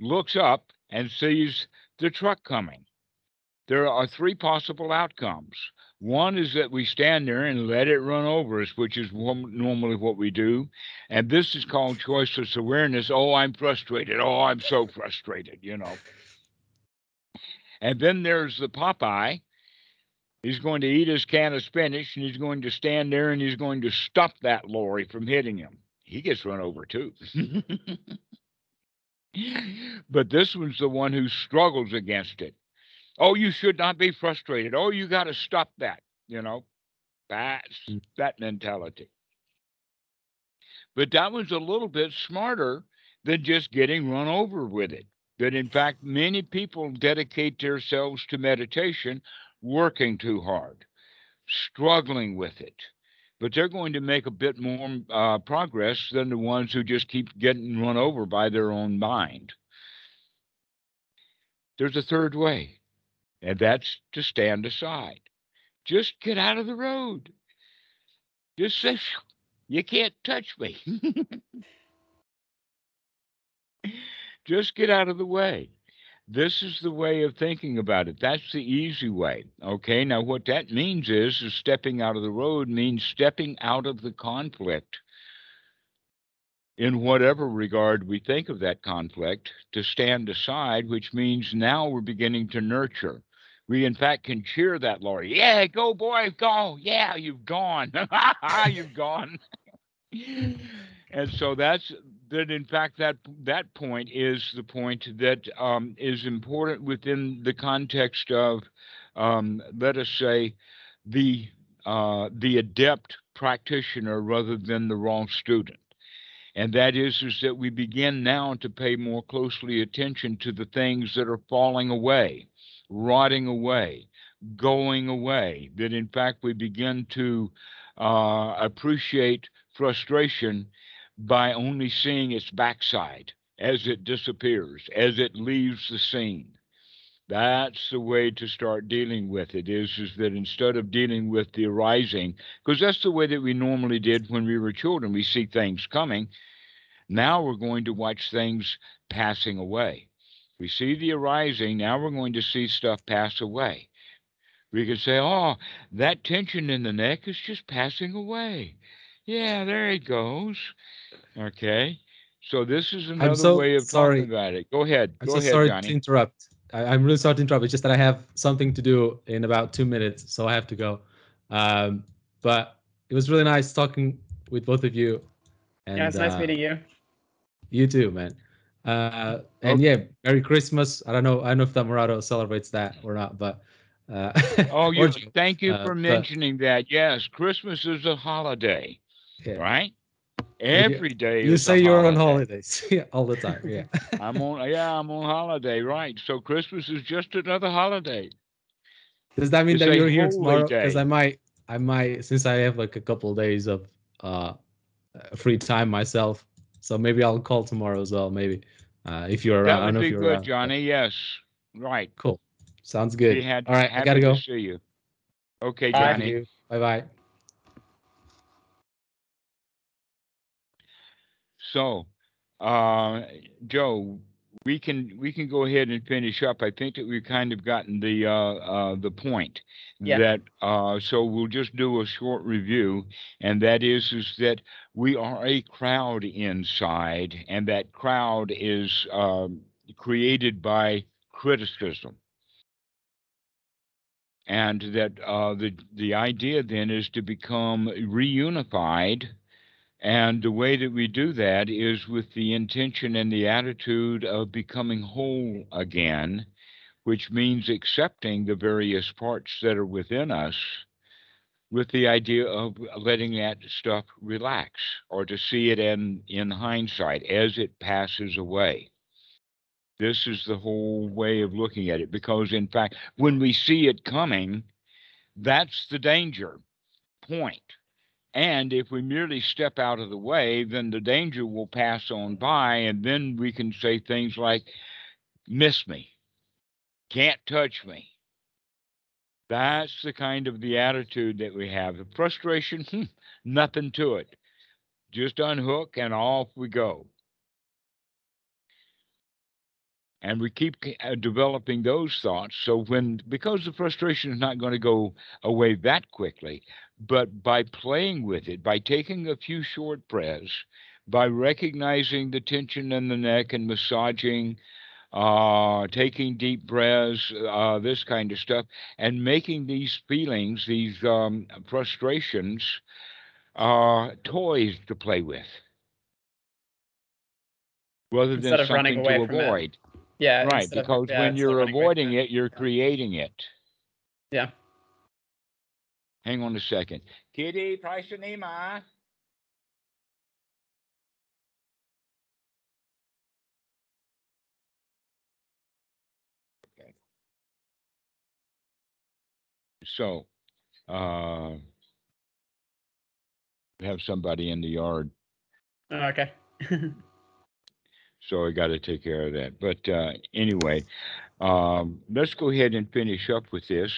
looks up and sees the truck coming. There are three possible outcomes. One is that we stand there and let it run over us, which is normally what we do. And this is called choiceless awareness. Oh, I'm frustrated. Oh, I'm so frustrated, you know. And then there's the Popeye. He's going to eat his can of spinach and he's going to stand there and he's going to stop that lorry from hitting him. He gets run over too. (laughs) but this one's the one who struggles against it. Oh, you should not be frustrated. Oh, you got to stop that. You know, that's Mm. that mentality. But that was a little bit smarter than just getting run over with it. That in fact, many people dedicate themselves to meditation working too hard, struggling with it. But they're going to make a bit more uh, progress than the ones who just keep getting run over by their own mind. There's a third way, and that's to stand aside. Just get out of the road. Just say, you can't touch me. (laughs) Just get out of the way. This is the way of thinking about it. That's the easy way. Okay. Now, what that means is, is stepping out of the road means stepping out of the conflict in whatever regard we think of that conflict to stand aside, which means now we're beginning to nurture. We, in fact, can cheer that lorry. Yeah, go, boy, go. Yeah, you've gone. (laughs) you've gone. and so that's that. In fact, that that point is the point that um, is important within the context of, um, let us say, the uh, the adept practitioner rather than the wrong student and that is is that we begin now to pay more closely attention to the things that are falling away rotting away going away that in fact we begin to uh, appreciate frustration by only seeing its backside as it disappears as it leaves the scene. That's the way to start dealing with it is is that instead of dealing with the arising because that's the way that we normally did when we were children we see things coming. Now we're going to watch things passing away we see the arising now we're going to see stuff pass away we can say oh that tension in the neck is just passing away yeah there it goes okay so this is another so way of sorry. talking about it go ahead I'm go so ahead sorry Joni to interrupt. I, I'm really sorry to interrupt. It's just that I have something to do in about two minutes, so I have to go. Um, but it was really nice talking with both of you. And, yeah, it's nice uh, meeting you. You too, man. Uh, and yeah, Merry Christmas. I don't know. I don't know if Dhammarato celebrates that or not, but uh, Oh, (laughs) you, thank you uh, for but- mentioning that. Yes, Christmas is a holiday, Yeah. right? Every day You say you're on holidays (laughs) yeah, all the time. Yeah. (laughs) I'm on, yeah, I'm on holiday, right? So Christmas is just another holiday. Does that mean It's that you're here tomorrow? Because. I might, I might, since I have like a couple of days of uh, uh, free time myself, so maybe I'll call tomorrow as well. Maybe uh, if you're around. That I would know be good, around. Joni. Yes, right. Cool. Sounds good. Had- All right, I gotta to go. See you. Okay, Bye. Joni. Bye bye. So, uh, Joe, we can we can go ahead and finish up. I think that we've kind of gotten the uh, uh, the point Yeah. that uh, so we'll just do a short review, and that is is that we are a crowd inside, and that crowd is um, created by criticism. And that uh, the the idea then is to become reunified and the way that we do that is with the intention and the attitude of becoming whole again, which means accepting the various parts that are within us with the idea of letting that stuff relax or to see it in, in hindsight as it passes away. This is the whole way of looking at it because, in fact, when we see it coming, that's the danger point. And if we merely step out of the way, then the danger will pass on by, and then we can say things like, miss me, can't touch me. That's the kind of the attitude that we have. The frustration, hmm, nothing to it. Just unhook and off we go. And we keep uh, developing those thoughts. So when, because the frustration is not going to go away that quickly, but by playing with it, by taking a few short breaths, by recognizing the tension in the neck and massaging, uh, taking deep breaths, uh, this kind of stuff, and making these feelings, these um, frustrations, uh, toys to play with, rather Instead than of running something to away from it. avoid. Yeah. Right, instead of- because yeah, when you're running away from avoiding it, you're creating it. Yeah. Hang on a second. Kitty, price your name. Okay. So, uh, have somebody in the yard, Oh, okay. (laughs) so I got to take care of that. But uh, anyway, um, let's go ahead and finish up with this,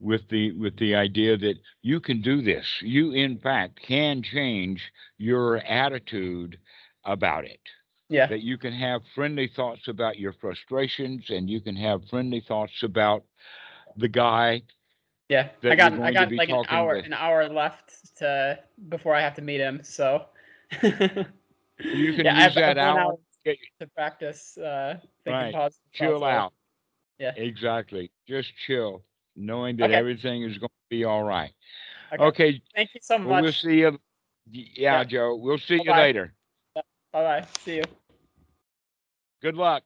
with the with the idea that you can do this. You, in fact, can change your attitude about it. yeah. That you can have friendly thoughts about your frustrations, and you can have friendly thoughts about the guy. Yeah. I got I got like an hour with. an hour left to before I have to meet him. So You can (laughs) yeah, use have, that I have one hour hour to practice uh thinking Right. positive chill out. Yeah. Exactly. Just chill, knowing that Okay. everything is going to be all right. Okay. Okay. Thank you so well, we'll much. see you. Yeah, Yeah. Joe. We'll see you Bye-bye. later. Bye bye. See you. Good luck.